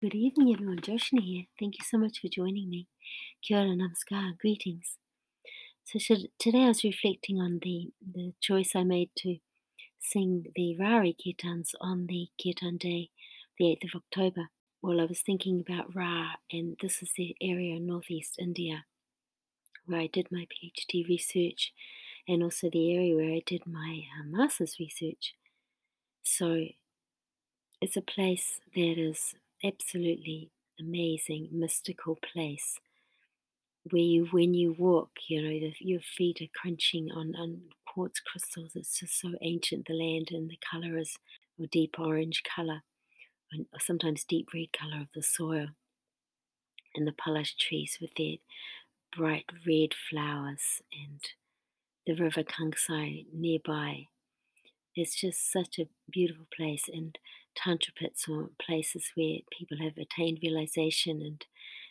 Good evening, everyone. Joshna here. Thank you so much for joining me. Kia ora, namaskar, greetings. So should, today I was reflecting on the, the choice I made to sing the Rari Kirtans on the Kirtan Day, the 8th of October. Well, I was thinking about Ra, and this is the area in northeast India where I did my PhD research and also the area where I did my uh, master's research. So it's a place that is absolutely amazing, mystical place where you, when you walk, you know, the, your feet are crunching on, on quartz crystals. It's just so ancient, the land, and the color is a deep orange color, and sometimes deep red color of the soil. And the palash trees with their bright red flowers, and the river Kangsai nearby. It's just such a beautiful place, and tantra pits are places where people have attained realization and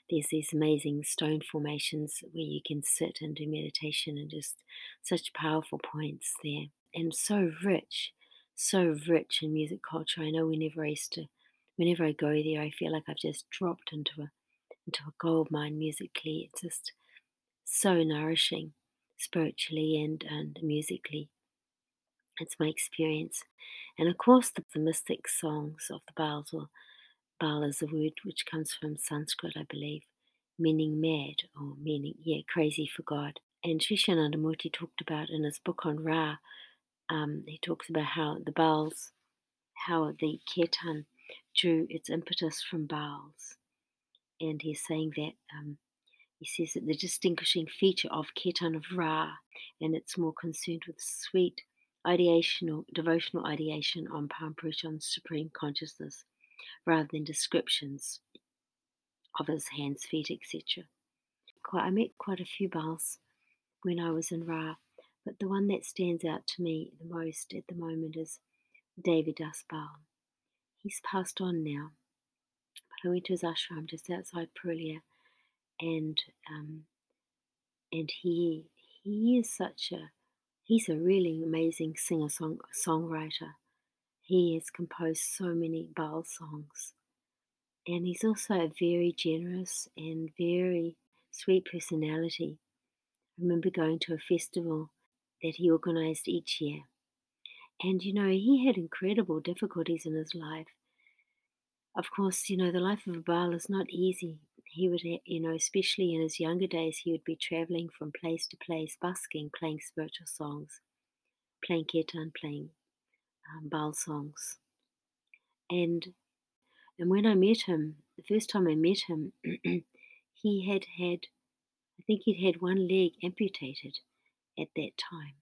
there's these amazing stone formations where you can sit and do meditation and just such powerful points there and so rich so rich in music culture. I know whenever i used to whenever i go there i feel like i've just dropped into a into a gold mine musically. It's just so nourishing spiritually and and musically it's my experience and of course the, the mystic songs of the Bauls or Baul is a word which comes from Sanskrit, I believe, meaning mad or meaning, yeah, crazy for God. And Shishanandamurti talked about in his book on Ra, um, he talks about how the Bauls, how the Kirtan drew its impetus from Bauls. And he's saying that um, he says that the distinguishing feature of Kirtan of Ra, and it's more concerned with sweet ideational, devotional ideation on Parampurush's supreme consciousness rather than descriptions of his hands, feet, etc. I met quite a few Bauls when I was in Ra, but the one that stands out to me the most at the moment is David Das Baul. He's passed on now, but I went to his ashram just outside Purulia, and um, and he he is such a he's a really amazing singer song songwriter. He has composed so many Baul songs. And he's also a very generous and very sweet personality. I remember going to a festival that he organized each year. And you know, he had incredible difficulties in his life. Of course, you know, the life of a Baul is not easy. He would, you know, especially in his younger days, he would be traveling from place to place, busking, playing spiritual songs, playing kirtan, playing um, songs. And and when I met him, the first time I met him, he had had, I think he'd had one leg amputated at that time,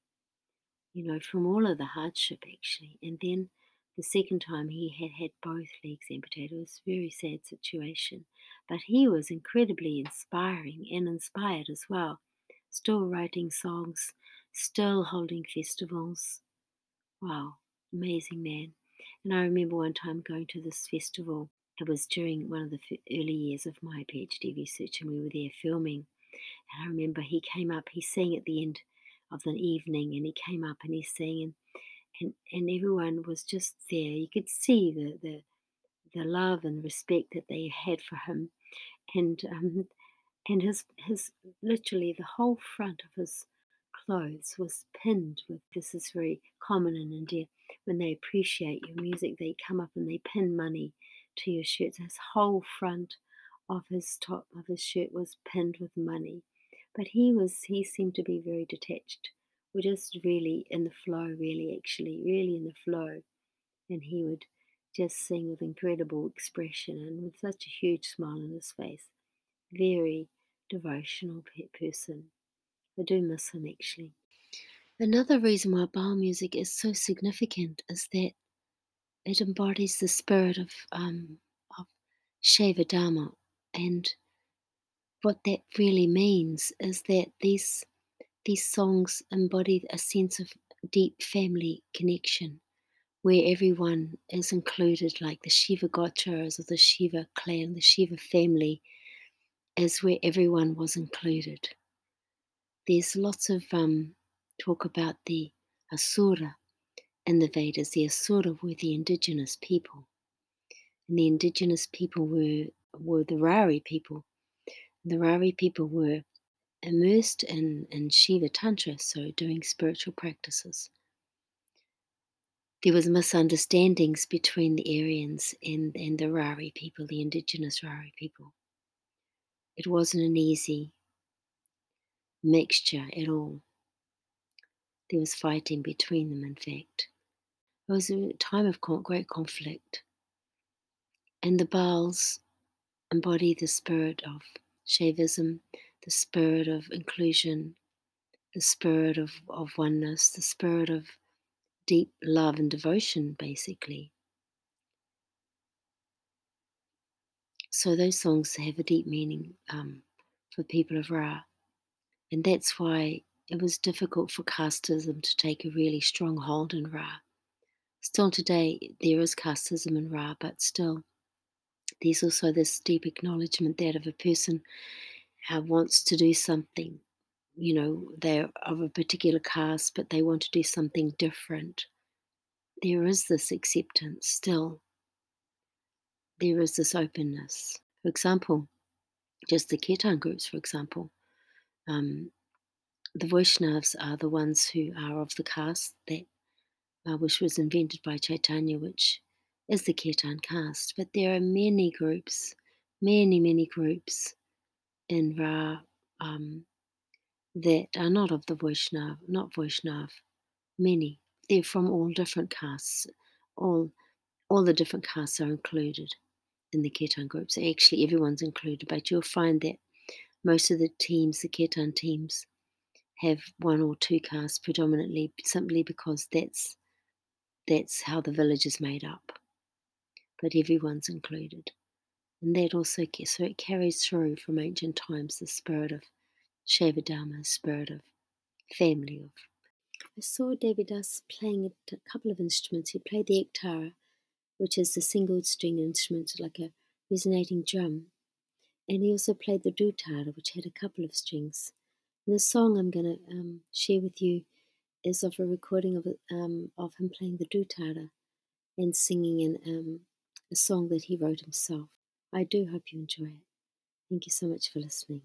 you know, from all of the hardship actually. And then the second time he had had both legs amputated. It was a very sad situation. But he was incredibly inspiring and inspired as well. Still writing songs, still holding festivals. Wow, amazing man. And I remember one time going to this festival. It was during one of the early years of my PhD research, and we were there filming. And I remember he came up, he sang at the end of the evening, and he came up and he sang, and and, and everyone was just there. You could see the, the the love and respect that they had for him, and um, and his his literally the whole front of his clothes was pinned with this is very common in India when they appreciate your music they come up and they pin money to your shirts his whole front of his top of his shirt was pinned with money. But he was he seemed to be very detached we're just really in the flow really actually really in the flow. And he would just sing with incredible expression and with such a huge smile on his face. Very devotional person. I do miss him actually. Another reason why Baul music is so significant is that it embodies the spirit of um, of Shaiva Dharma, and what that really means is that these these songs embody a sense of deep family connection, where everyone is included, like the Shiva Gotras or the Shiva clan, the Shiva family, is where everyone was included there's lots of um, talk about the Asura in the Vedas. The Asura were the indigenous people. And the indigenous people were, were the Rari people. The Rari people were immersed in, in Shiva Tantra, so doing spiritual practices. There was misunderstandings between the Aryans and, and the Rari people, the indigenous Rari people. It wasn't an easy mixture at all. There was fighting between them, in fact. It was a time of great conflict. And the Bauls embody the spirit of Shaivism, the spirit of inclusion, the spirit of, of oneness, the spirit of deep love and devotion, basically. So those songs have a deep meaning um, for people of Ra. And that's why it was difficult for casteism to take a really strong hold in Ra. Still today, there is casteism in Ra, but still, there's also this deep acknowledgement that if a person uh, wants to do something, you know, they're of a particular caste, but they want to do something different, there is this acceptance still. There is this openness. For example, just the Kirtan groups, for example, um, the Vaishnavas are the ones who are of the caste that uh, which was invented by Chaitanya, which is the Kirtan caste. But there are many groups, many, many groups in Ra um, that are not of the Vaishnav, not Vaishnav, many. They're from all different castes. All, all the different castes are included in the Kirtan groups. Actually, everyone's included, but you'll find that most of the teams, the Kirtan teams, have one or two castes predominantly simply because that's that's how the village is made up. But everyone's included. And that also so it carries through from ancient times the spirit of Shaiva Dharma, spirit of family of I saw Devi Das playing a couple of instruments. He played the ektara, which is the single string instrument, like a resonating drum. And he also played the dutara, which had a couple of strings. And the song I'm going to um, share with you is of a recording of, um, of him playing the dutara and singing in um, a song that he wrote himself. I do hope you enjoy it. Thank you so much for listening.